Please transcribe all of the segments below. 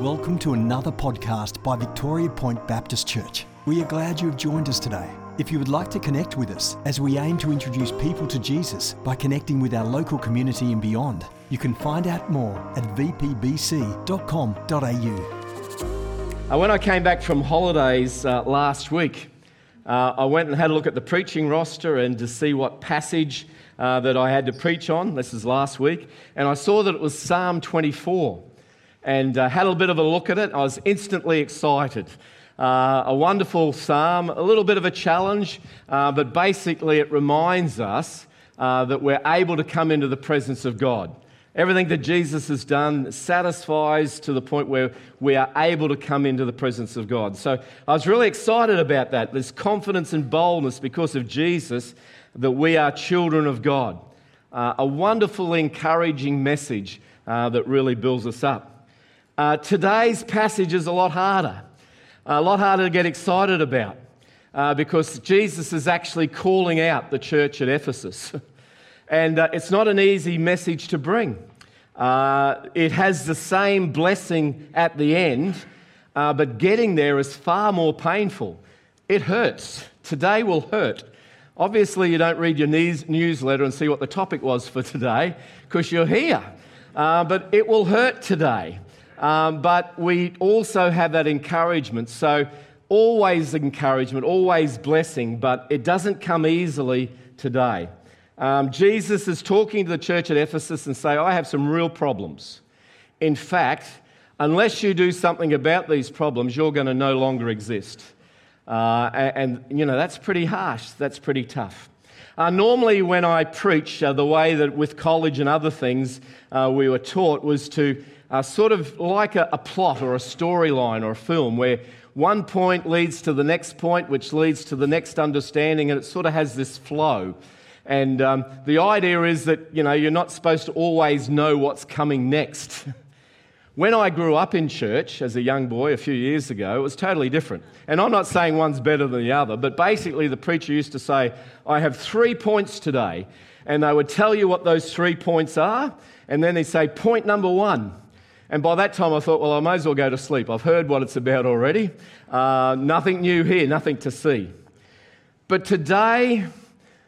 Welcome to another podcast by Victoria Point Baptist Church. We are glad you have joined us today. If you would like to connect with us as we aim to introduce people to Jesus by connecting with our local community and beyond, you can find out more at vpbc.com.au. Uh, when I came back from holidays uh, last week, uh, I went and had a look at the preaching roster and to see what passage uh, that I had to preach on. This is last week. And I saw that it was Psalm 24 and uh, had a bit of a look at it. I was instantly excited. Uh, a wonderful psalm, a little bit of a challenge, uh, but basically it reminds us uh, that we're able to come into the presence of God. Everything that Jesus has done satisfies to the point where we are able to come into the presence of God. So I was really excited about that. There's confidence and boldness because of Jesus that we are children of God. Uh, a wonderful, encouraging message uh, that really builds us up. Uh, today's passage is a lot harder, a lot harder to get excited about uh, because Jesus is actually calling out the church at Ephesus. and uh, it's not an easy message to bring. Uh, it has the same blessing at the end, uh, but getting there is far more painful. It hurts. Today will hurt. Obviously, you don't read your news- newsletter and see what the topic was for today because you're here. Uh, but it will hurt today. Um, but we also have that encouragement. So, always encouragement, always blessing, but it doesn't come easily today. Um, Jesus is talking to the church at Ephesus and say, I have some real problems. In fact, unless you do something about these problems, you're going to no longer exist. Uh, and, and, you know, that's pretty harsh. That's pretty tough. Uh, normally, when I preach, uh, the way that with college and other things uh, we were taught was to uh, sort of like a, a plot or a storyline or a film where one point leads to the next point, which leads to the next understanding, and it sort of has this flow. And um, the idea is that you know you're not supposed to always know what's coming next. when I grew up in church as a young boy a few years ago, it was totally different. And I'm not saying one's better than the other, but basically the preacher used to say, "I have three points today," and they would tell you what those three points are, and then they'd say, "Point number one." And by that time, I thought, well, I may as well go to sleep. I've heard what it's about already. Uh, nothing new here, nothing to see. But today,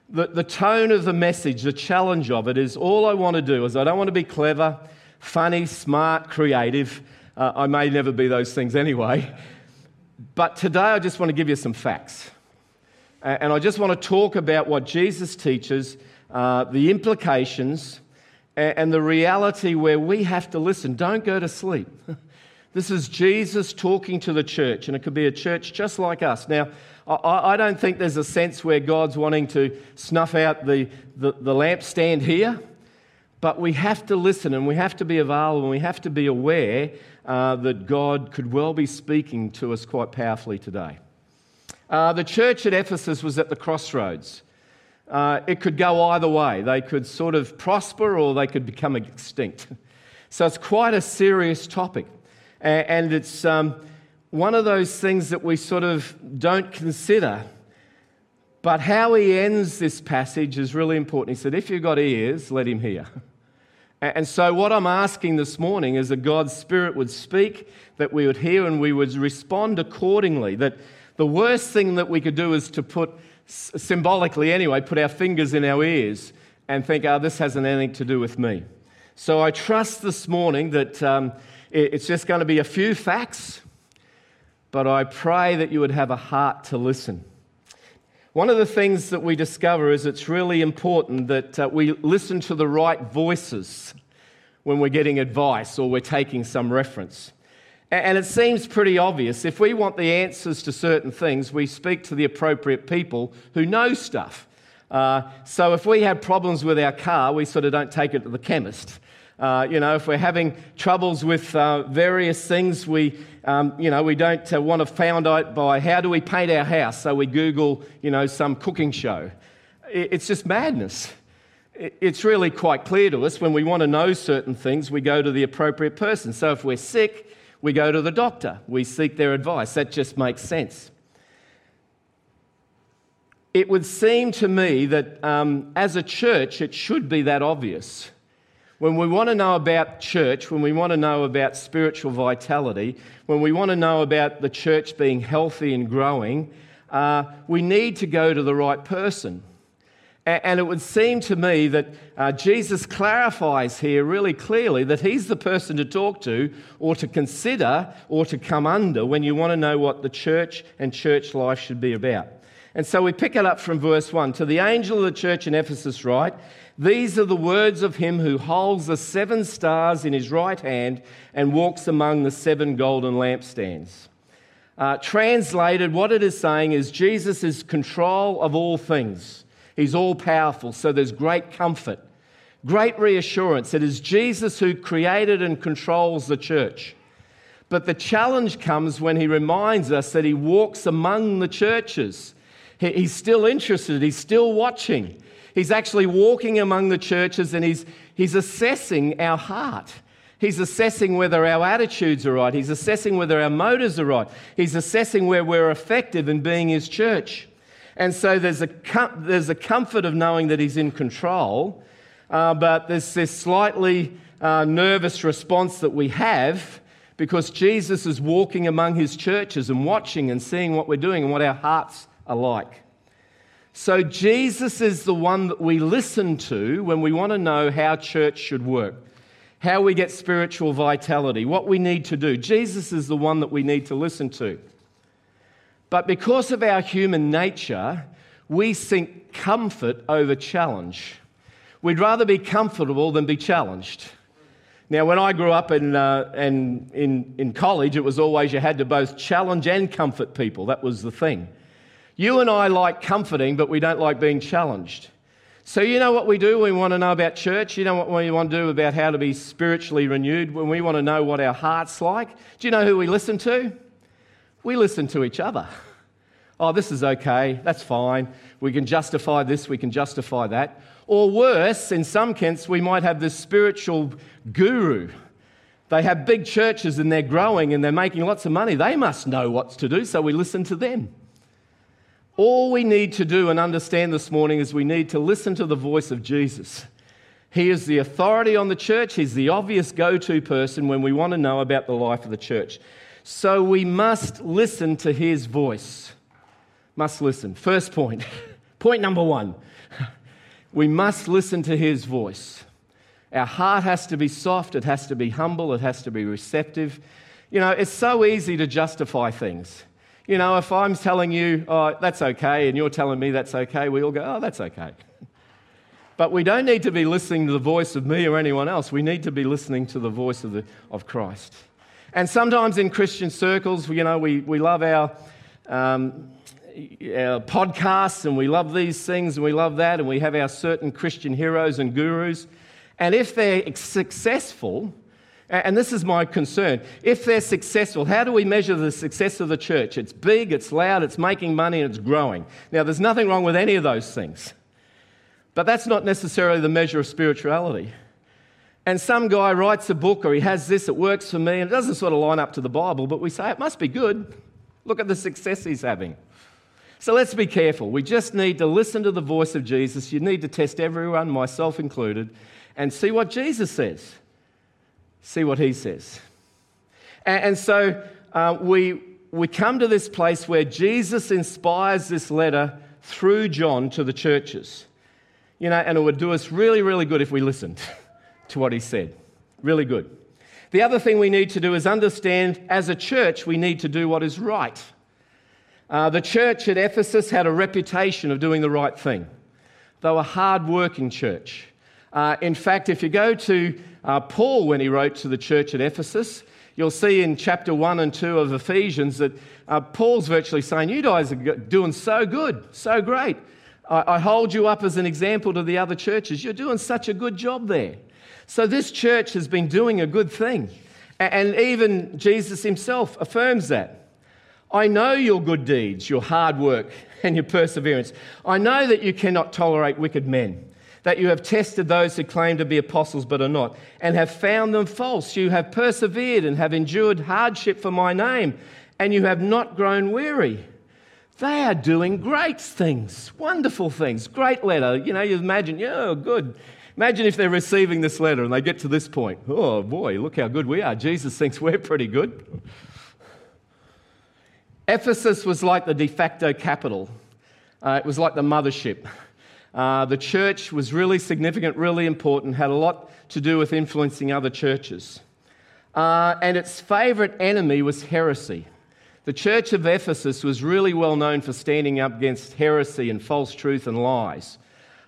the, the tone of the message, the challenge of it is all I want to do is I don't want to be clever, funny, smart, creative. Uh, I may never be those things anyway. But today, I just want to give you some facts. And I just want to talk about what Jesus teaches, uh, the implications and the reality where we have to listen. Don't go to sleep. This is Jesus talking to the church, and it could be a church just like us. Now, I, don't think there's a sense where God's wanting to snuff out the, the, the lampstand here, but we have to listen and we have to be available and we have to be aware uh, that God could well be speaking to us quite powerfully today. Uh, the church at Ephesus was at the crossroads uh, it could go either way. They could sort of prosper or they could become extinct. So it's quite a serious topic. And it's um, one of those things that we sort of don't consider. But how he ends this passage is really important. He said, If you've got ears, let him hear. And so, what I'm asking this morning is that God's Spirit would speak, that we would hear, and we would respond accordingly. That the worst thing that we could do is to put symbolically anyway, put our fingers in our ears and think, oh, this hasn't anything to do with me. So I trust this morning that um, it's just going to be a few facts, but I pray that you would have a heart to listen. One of the things that we discover is it's really important that uh, we listen to the right voices when we're getting advice or we're taking some reference. And it seems pretty obvious. If we want the answers to certain things, we speak to the appropriate people who know stuff. Uh, so if we have problems with our car, we sort of don't take it to the chemist. Uh, you know, if we're having troubles with uh, various things, we, um, you know, we don't uh, want to find out by how do we paint our house. So we Google, you know, some cooking show. It's just madness. It's really quite clear to us when we want to know certain things, we go to the appropriate person. So if we're sick, we go to the doctor, we seek their advice. That just makes sense. It would seem to me that um, as a church, it should be that obvious. When we want to know about church, when we want to know about spiritual vitality, when we want to know about the church being healthy and growing, uh, we need to go to the right person. And it would seem to me that uh, Jesus clarifies here really clearly that he's the person to talk to or to consider or to come under when you want to know what the church and church life should be about. And so we pick it up from verse 1. To the angel of the church in Ephesus, write, These are the words of him who holds the seven stars in his right hand and walks among the seven golden lampstands. Uh, translated, what it is saying is Jesus is control of all things. He's all powerful, so there's great comfort, great reassurance. It is Jesus who created and controls the church. But the challenge comes when he reminds us that he walks among the churches. He's still interested, he's still watching. He's actually walking among the churches and he's, he's assessing our heart. He's assessing whether our attitudes are right. He's assessing whether our motives are right. He's assessing where we're effective in being his church. And so there's a, com- there's a comfort of knowing that he's in control, uh, but there's this slightly uh, nervous response that we have because Jesus is walking among his churches and watching and seeing what we're doing and what our hearts are like. So, Jesus is the one that we listen to when we want to know how church should work, how we get spiritual vitality, what we need to do. Jesus is the one that we need to listen to. But because of our human nature, we seek comfort over challenge. We'd rather be comfortable than be challenged. Now, when I grew up in, uh, in, in, in college, it was always you had to both challenge and comfort people. That was the thing. You and I like comforting, but we don't like being challenged. So, you know what we do when we want to know about church? You know what we want to do about how to be spiritually renewed? When we want to know what our heart's like? Do you know who we listen to? We listen to each other. Oh, this is okay, that's fine. We can justify this, we can justify that. Or worse, in some cases, we might have this spiritual guru. They have big churches and they're growing and they're making lots of money. They must know what to do, so we listen to them. All we need to do and understand this morning is we need to listen to the voice of Jesus. He is the authority on the church. He's the obvious go to person when we want to know about the life of the church. So we must listen to his voice. Must listen. First point. point number one. We must listen to his voice. Our heart has to be soft, it has to be humble, it has to be receptive. You know, it's so easy to justify things. You know, if I'm telling you, oh, that's okay, and you're telling me that's okay, we all go, oh, that's okay. But we don't need to be listening to the voice of me or anyone else. We need to be listening to the voice of, the, of Christ. And sometimes in Christian circles, you know, we, we love our, um, our podcasts and we love these things and we love that, and we have our certain Christian heroes and gurus. And if they're successful, and this is my concern, if they're successful, how do we measure the success of the church? It's big, it's loud, it's making money, and it's growing. Now, there's nothing wrong with any of those things. But that's not necessarily the measure of spirituality and some guy writes a book or he has this, it works for me, and it doesn't sort of line up to the Bible, but we say it must be good. Look at the success he's having. So let's be careful. We just need to listen to the voice of Jesus. You need to test everyone, myself included, and see what Jesus says. See what he says. And, and so uh, we, we come to this place where Jesus inspires this letter through John to the churches. You know, and it would do us really, really good if we listened. to what he said. Really good. The other thing we need to do is understand as a church, we need to do what is right. Uh, the church at Ephesus had a reputation of doing the right thing. They were a hard working church. Uh, in fact, if you go to uh, Paul when he wrote to the church at Ephesus, you'll see in chapter 1 and 2 of Ephesians that uh, Paul's virtually saying, You guys are doing so good, so great. I, I hold you up as an example to the other churches. You're doing such a good job there. So this church has been doing a good thing. And even Jesus himself affirms that. I know your good deeds, your hard work, and your perseverance. I know that you cannot tolerate wicked men, that you have tested those who claim to be apostles but are not, and have found them false. You have persevered and have endured hardship for my name, and you have not grown weary. They are doing great things, wonderful things. Great letter. You know, you imagine, yeah, oh, good Imagine if they're receiving this letter and they get to this point. Oh boy, look how good we are. Jesus thinks we're pretty good. Ephesus was like the de facto capital, uh, it was like the mothership. Uh, the church was really significant, really important, had a lot to do with influencing other churches. Uh, and its favourite enemy was heresy. The church of Ephesus was really well known for standing up against heresy and false truth and lies.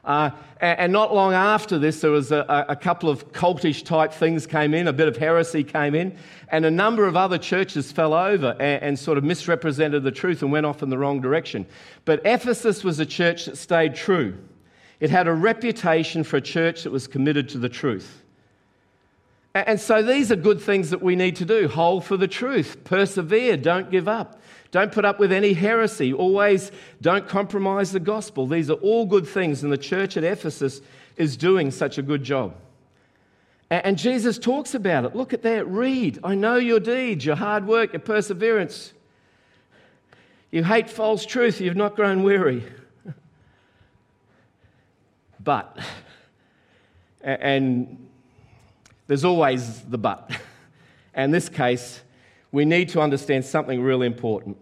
Uh, and not long after this, there was a, a, couple of cultish type things came in, a bit of heresy came in, and a number of other churches fell over and, and, sort of misrepresented the truth and went off in the wrong direction. But Ephesus was a church that stayed true. It had a reputation for a church that was committed to the truth. And, so these are good things that we need to do hold for the truth, persevere, don't give up. Don't put up with any heresy. Always don't compromise the gospel. These are all good things, and the church at Ephesus is doing such a good job. And Jesus talks about it. Look at that. Read. I know your deeds, your hard work, your perseverance. You hate false truth. You've not grown weary. But, and there's always the but. And in this case, we need to understand something really important.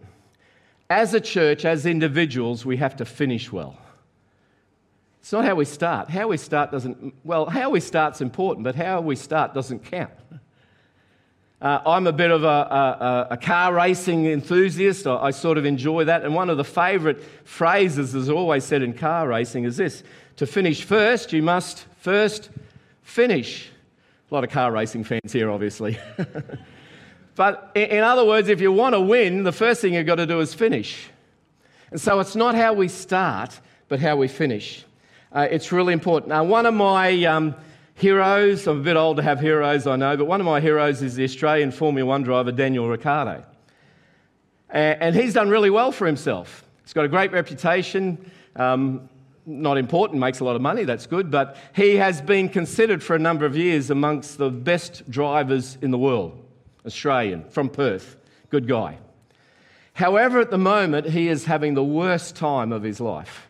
As a church, as individuals, we have to finish well. It's not how we start. How we start doesn't, well, how we start's important, but how we start doesn't count. Uh, I'm a bit of a, a, a car racing enthusiast. I, I, sort of enjoy that. And one of the favourite phrases that's always said in car racing is this to finish first, you must first finish. A lot of car racing fans here, obviously. But in other words, if you want to win, the first thing you've got to do is finish. And so it's not how we start, but how we finish. Uh, it's really important. Now, one of my um, heroes, I'm a bit old to have heroes, I know, but one of my heroes is the Australian Formula One driver, Daniel Ricciardo. And he's done really well for himself. He's got a great reputation. Um, not important, makes a lot of money, that's good, but he has been considered for a number of years amongst the best drivers in the world. Australian, from Perth. Good guy. However, at the moment, he is having the worst time of his life.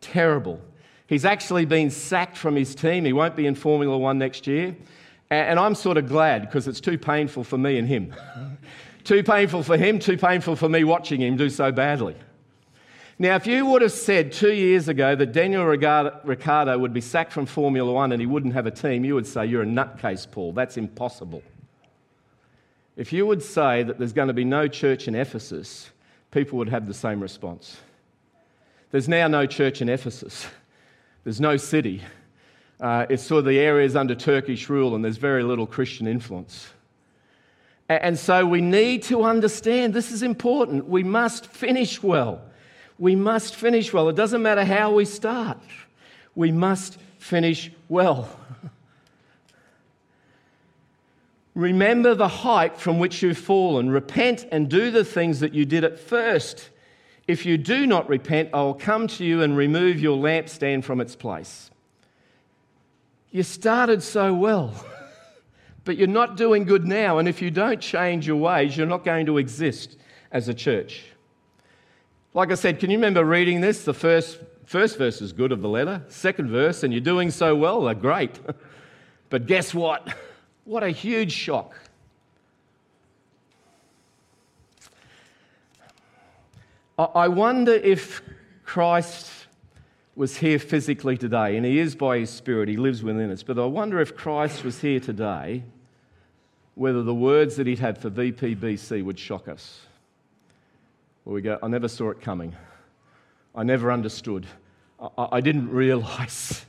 Terrible. He's actually been sacked from his team. He won't be in Formula One next year. And I'm sort of glad because it's too painful for me and him. too painful for him, too painful for me watching him do so badly. Now, if you would have said two years ago that Daniel Ricciardo would be sacked from Formula One and he wouldn't have a team, you would say, You're a nutcase, Paul. That's impossible. If you would say that there's going to be no church in Ephesus, people would have the same response. There's now no church in Ephesus, there's no city. Uh, it's sort of the areas under Turkish rule, and there's very little Christian influence. And so we need to understand this is important. We must finish well. We must finish well. It doesn't matter how we start, we must finish well. Remember the height from which you've fallen. Repent and do the things that you did at first. If you do not repent, I will come to you and remove your lampstand from its place. You started so well, but you're not doing good now. And if you don't change your ways, you're not going to exist as a church. Like I said, can you remember reading this? The first, first verse is good of the letter, second verse, and you're doing so well, they're great. but guess what? What a huge shock. I wonder if Christ was here physically today, and he is by his Spirit, he lives within us. But I wonder if Christ was here today, whether the words that he'd had for VPBC would shock us. Where we go, I never saw it coming. I never understood. I, I didn't realize.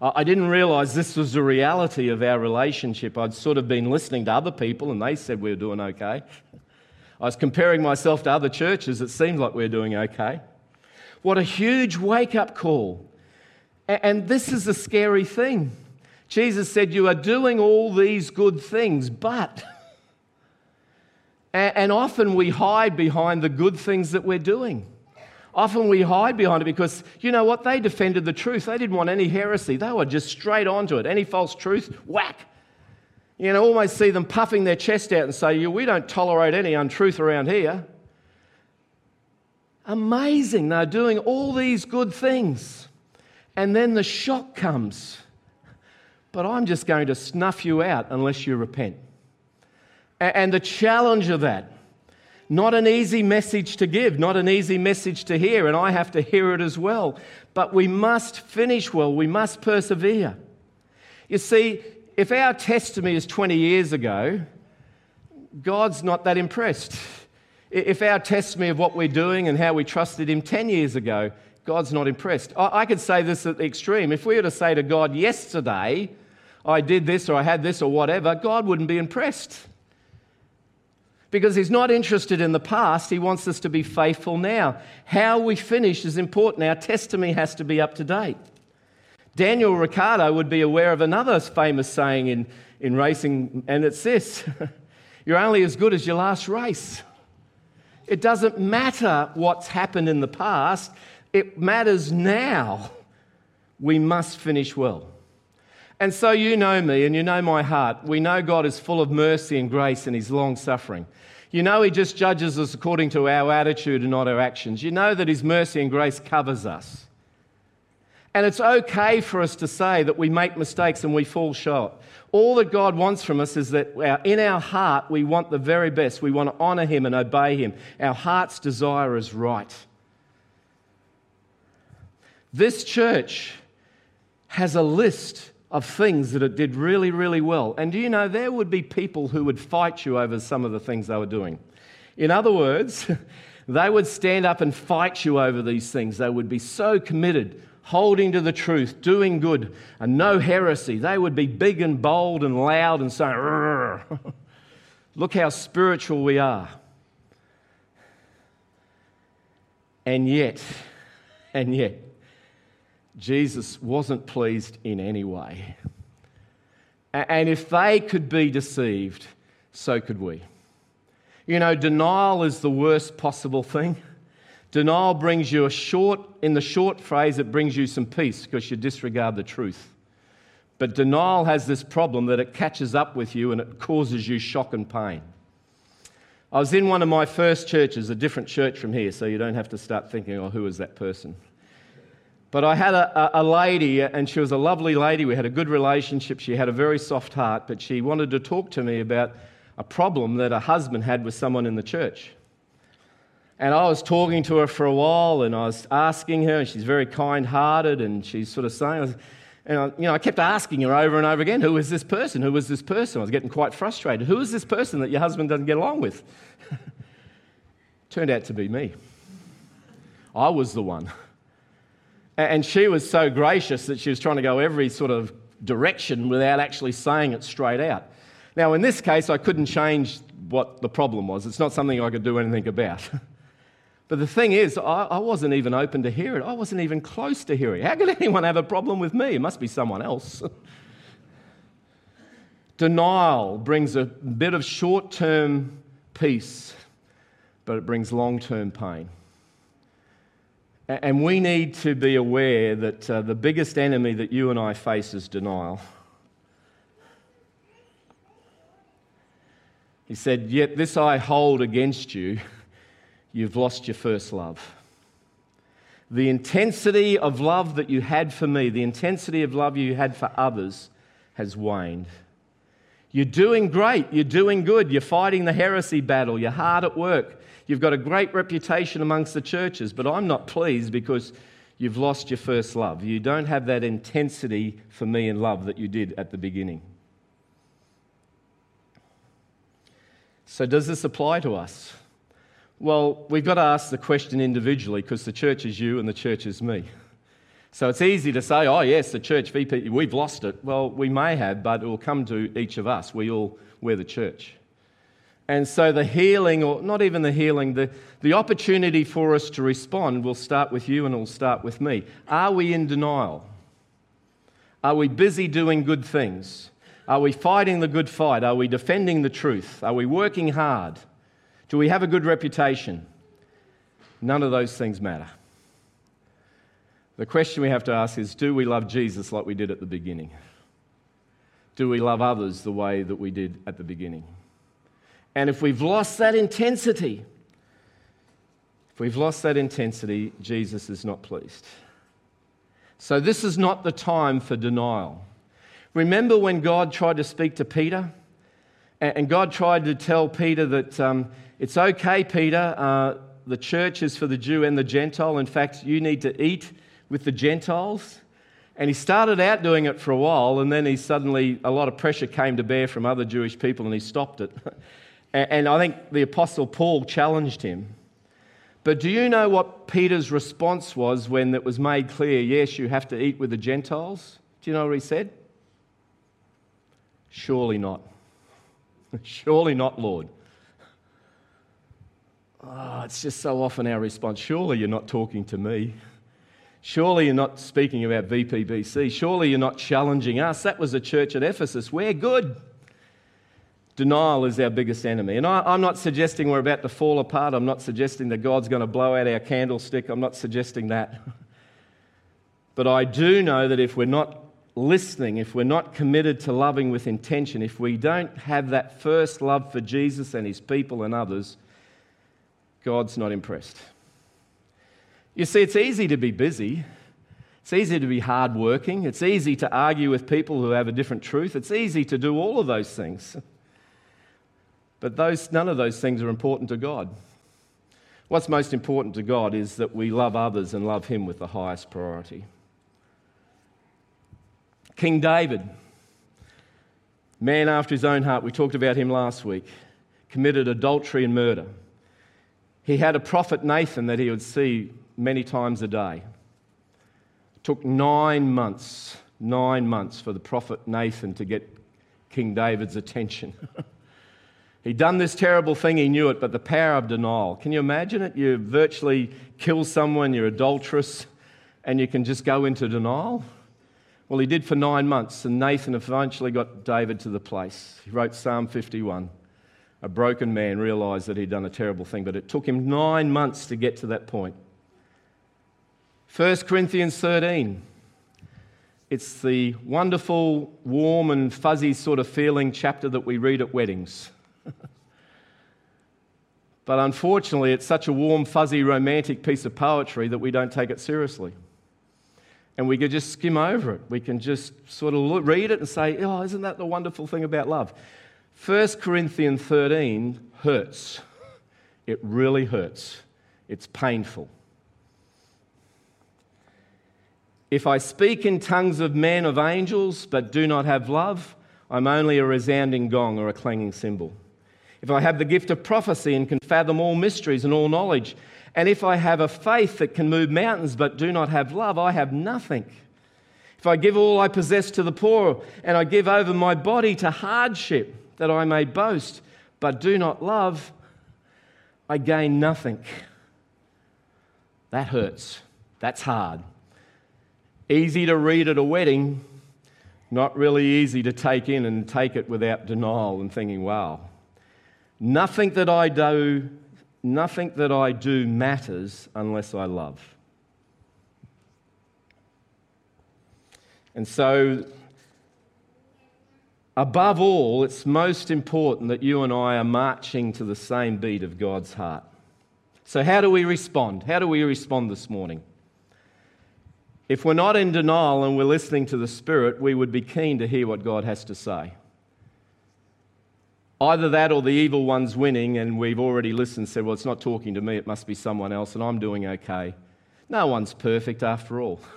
I didn't realize this was the reality of our relationship. I'd sort of been listening to other people and they said we were doing okay. I was comparing myself to other churches, it seemed like we were doing okay. What a huge wake up call. And this is a scary thing. Jesus said, You are doing all these good things, but. And often we hide behind the good things that we're doing. Often we hide behind it because, you know what, they defended the truth. They didn't want any heresy. They were just straight onto it. Any false truth, whack. You know, almost see them puffing their chest out and say, We don't tolerate any untruth around here. Amazing. They're doing all these good things. And then the shock comes. but I'm just going to snuff you out unless you repent. And the challenge of that, not an easy message to give, not an easy message to hear, and I have to hear it as well. But we must finish well, we must persevere. You see, if our testimony is 20 years ago, God's not that impressed. If our testimony of what we're doing and how we trusted Him 10 years ago, God's not impressed. I could say this at the extreme. If we were to say to God, yesterday I did this or I had this or whatever, God wouldn't be impressed. Because He's not interested in the past, He wants us to be faithful now. How we finish is important. Our testimony has to be up to date. Daniel Ricciardo would be aware of another famous saying in, in racing, and it's this You're only as good as your last race. It doesn't matter what's happened in the past, it matters now. We must finish well. And so you know me and you know my heart. We know God is full of mercy and grace and He's long suffering. You know He just judges us according to our attitude and not our actions. You know that His mercy and grace covers us. And it's okay for us to say that we make mistakes and we fall short. All that God wants from us is that in our heart we want the very best. We want to honour Him and obey Him. Our heart's desire is right. This church has a list of things that it did really, really well. And do you know, there would be people who would fight you over some of the things they were doing. In other words, they would stand up and fight you over these things. They would be so committed, holding to the truth, doing good, and no heresy. They would be big and bold and loud and saying, Look how spiritual we are. And yet, and yet, Jesus wasn't pleased in any way. And if they could be deceived, so could we. You know, denial is the worst possible thing. Denial brings you a short, in the short phrase, it brings you some peace because you disregard the truth. But denial has this problem that it catches up with you and it causes you shock and pain. I was in one of my first churches, a different church from here, so you don't have to start thinking, oh, who is that person? But I had a, a, lady, and she was a lovely lady. We had a good relationship. She had a very soft heart, but she wanted to talk to me about a problem that her husband had with someone in the church. And I was talking to her for a while, and I was asking her, and she's very kind hearted, and she's sort of saying, and I, you know, I kept asking her over and over again, who is this person? Who is this person? I was getting quite frustrated. Who is this person that your husband doesn't get along with? Turned out to be me. I was the one. And she was so gracious that she was trying to go every sort of direction without actually saying it straight out. Now, in this case, I couldn't change what the problem was. It's not something I could do anything about. but the thing is, I, I, wasn't even open to hear it. I wasn't even close to hearing it. How could anyone have a problem with me? It must be someone else. Denial brings a bit of short term peace, but it brings long term pain. And we need to be aware that uh, the biggest enemy that you and I face is denial. He said, Yet this I hold against you, you've lost your first love. The intensity of love that you had for me, the intensity of love you had for others, has waned. You're doing great, you're doing good, you're fighting the heresy battle, you're hard at work, You've got a great reputation amongst the churches, but I'm not pleased because you've lost your first love. You don't have that intensity for me in love that you did at the beginning. So, does this apply to us? Well, we've got to ask the question individually because the church is you and the church is me. So it's easy to say, oh, yes, the church, VP, we've lost it. Well, we may have, but it will come to each of us. We all, we're the church. And so the healing, or not even the healing, the, the opportunity for us to respond will start with you and it will start with me. Are we in denial? Are we busy doing good things? Are we fighting the good fight? Are we defending the truth? Are we working hard? Do we have a good reputation? None of those things matter. The question we have to ask is do we love Jesus like we did at the beginning? Do we love others the way that we did at the beginning? And if we've lost that intensity, if we've lost that intensity, Jesus is not pleased. So, this is not the time for denial. Remember when God tried to speak to Peter? And God tried to tell Peter that um, it's okay, Peter, uh, the church is for the Jew and the Gentile. In fact, you need to eat with the Gentiles. And he started out doing it for a while, and then he suddenly, a lot of pressure came to bear from other Jewish people, and he stopped it. and I think the Apostle Paul challenged him. But do you know what Peter's response was when it was made clear, yes, you have to eat with the Gentiles? Do you know what he said? Surely not. Surely not, Lord. Oh, it's just so often our response. Surely you're not talking to me. Surely you're not speaking about VPBC. Surely you're not challenging us. That was the church at Ephesus. We're good. Denial is our biggest enemy. And I, am not suggesting we're about to fall apart. I'm not suggesting that God's going to blow out our candlestick. I'm not suggesting that. But I do know that if we're not listening, if we're not committed to loving with intention, if we don't have that first love for Jesus and his people and others, God's not impressed. You see, it's easy to be busy. It's easy to be hardworking. It's easy to argue with people who have a different truth. It's easy to do all of those things. But those, none of those things are important to God. What's most important to God is that we love others and love Him with the highest priority. King David, man after his own heart, we talked about him last week, committed adultery and murder. He had a prophet Nathan that he would see many times a day. It took nine months, nine months for the prophet Nathan to get King David's attention. He'd done this terrible thing, he knew it, but the power of denial. Can you imagine it? You virtually kill someone, you're adulterous, and you can just go into denial? Well, he did for nine months, and Nathan eventually got David to the place. He wrote Psalm 51 a broken man realized that he'd done a terrible thing, but it took him nine months to get to that point. 1 Corinthians 13. It's the wonderful, warm, and fuzzy sort of feeling chapter that we read at weddings. but unfortunately, it's such a warm, fuzzy, romantic piece of poetry that we don't take it seriously. And we can just skim over it. We can just sort of read it and say, oh, isn't that the wonderful thing about love? 1 Corinthians 13 hurts. It really hurts. It's painful. If I speak in tongues of men, of angels, but do not have love, I'm only a resounding gong or a clanging cymbal. If I have the gift of prophecy and can fathom all mysteries and all knowledge, and if I have a faith that can move mountains but do not have love, I have nothing. If I give all I possess to the poor and I give over my body to hardship, that I may boast, but do not love, I gain nothing. That hurts. That's hard. Easy to read at a wedding, not really easy to take in and take it without denial and thinking, wow. Nothing that I do, nothing that I do matters unless I love. And so Above all, it's most important that you and I are marching to the same beat of God's heart. So, how do we respond? How do we respond this morning? If we're not in denial and we're listening to the Spirit, we would be keen to hear what God has to say. Either that or the evil one's winning, and we've already listened said, Well, it's not talking to me, it must be someone else, and I'm doing okay. No one's perfect after all.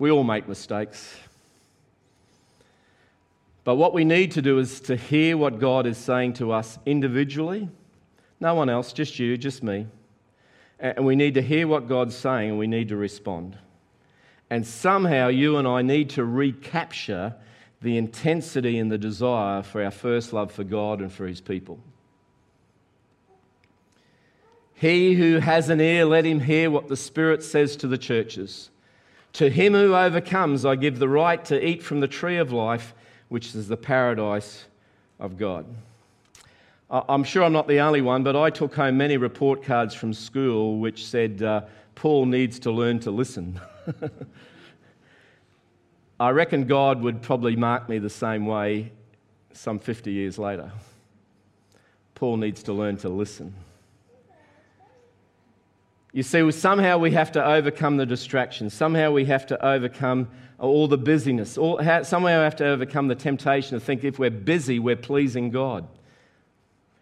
We all make mistakes. But what we need to do is to hear what God is saying to us individually. No one else, just you, just me. And we need to hear what God's saying and we need to respond. And somehow you and I need to recapture the intensity and the desire for our first love for God and for His people. He who has an ear, let him hear what the Spirit says to the churches. To him who overcomes, I give the right to eat from the tree of life which is the paradise of God. I'm sure I'm not the only one, but I took home many report cards from school which said, uh, Paul needs to learn to listen. I reckon God would probably mark me the same way some 50 years later. Paul needs to learn to listen. You see, somehow we have to overcome the distractions. Somehow we have to overcome all the busyness. Somehow we have to overcome the temptation to think if we're busy, we're pleasing God.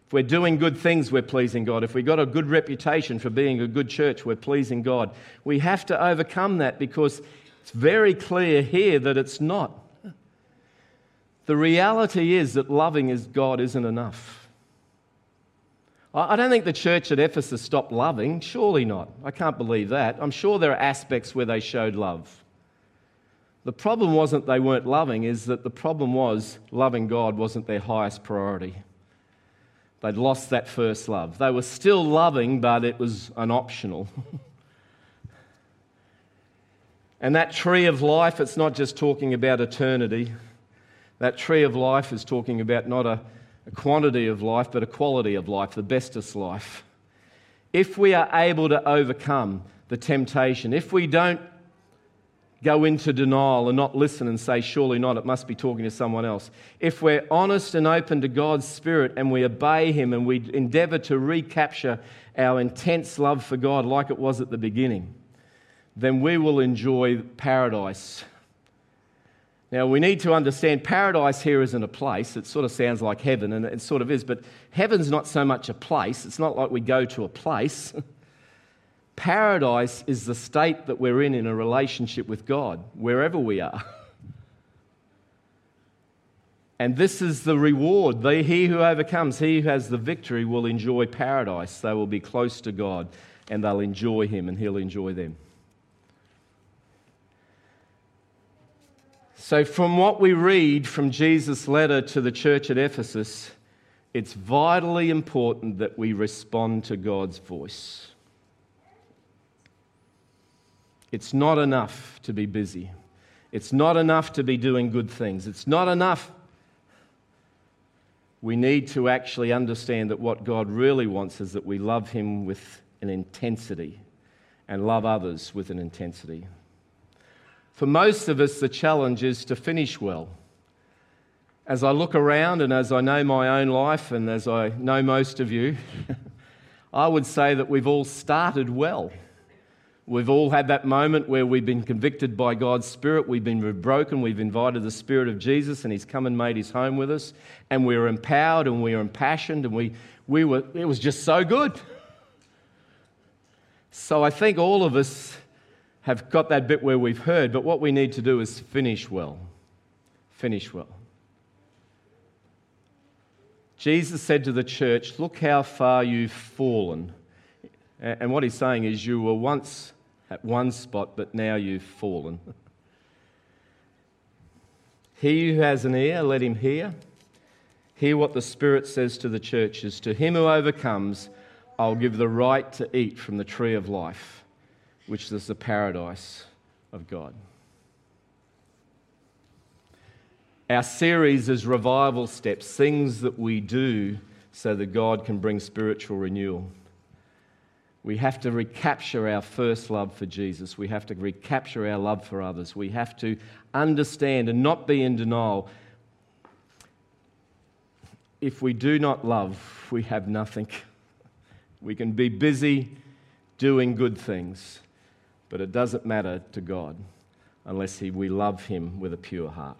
If we're doing good things, we're pleasing God. If we've got a good reputation for being a good church, we're pleasing God. We have to overcome that because it's very clear here that it's not. The reality is that loving is God isn't enough. I don't think the church at Ephesus stopped loving. Surely not. I can't believe that. I'm sure there are aspects where they showed love. The problem wasn't they weren't loving, is that the problem was loving God wasn't their highest priority. They'd lost that first love. They were still loving, but it was an optional. and that tree of life, it's not just talking about eternity. That tree of life is talking about not a, a quantity of life, but a quality of life, the bestest life. If we are able to overcome the temptation, if we don't go into denial and not listen and say, Surely not, it must be talking to someone else. If we're honest and open to God's Spirit and we obey Him and we endeavor to recapture our intense love for God like it was at the beginning, then we will enjoy paradise. Now, we need to understand paradise here isn't a place. It sort of sounds like heaven, and it sort of is, but heaven's not so much a place. It's not like we go to a place. Paradise is the state that we're in in a relationship with God, wherever we are. And this is the reward. he who overcomes, he who has the victory, will enjoy paradise. They will be close to God and they'll enjoy him and he'll enjoy them. So, from what we read from Jesus' letter to the church at Ephesus, it's vitally important that we respond to God's voice. It's not enough to be busy. It's not enough to be doing good things. It's not enough. We need to actually understand that what God really wants is that we love Him with an intensity and love others with an intensity. For most of us, the challenge is to finish well. As I look around and as I know my own life and as I know most of you, I would say that we've all started well. We've all had that moment where we've been convicted by God's Spirit, we've been broken, we've invited the Spirit of Jesus, and He's come and made His home with us, and we were empowered and we were impassioned, and we, we were, it was just so good. So I think all of us have got that bit where we've heard, but what we need to do is finish well. Finish well. Jesus said to the church, Look how far you've fallen. And what he's saying is, you were once at one spot, but now you've fallen. he who has an ear, let him hear. Hear what the Spirit says to the churches. To him who overcomes, I'll give the right to eat from the tree of life, which is the paradise of God. Our series is revival steps, things that we do so that God can bring spiritual renewal. We have to recapture our first love for Jesus. We have to recapture our love for others. We have to understand and not be in denial. If we do not love, we have nothing. We can be busy doing good things, but it doesn't matter to God unless we love Him with a pure heart.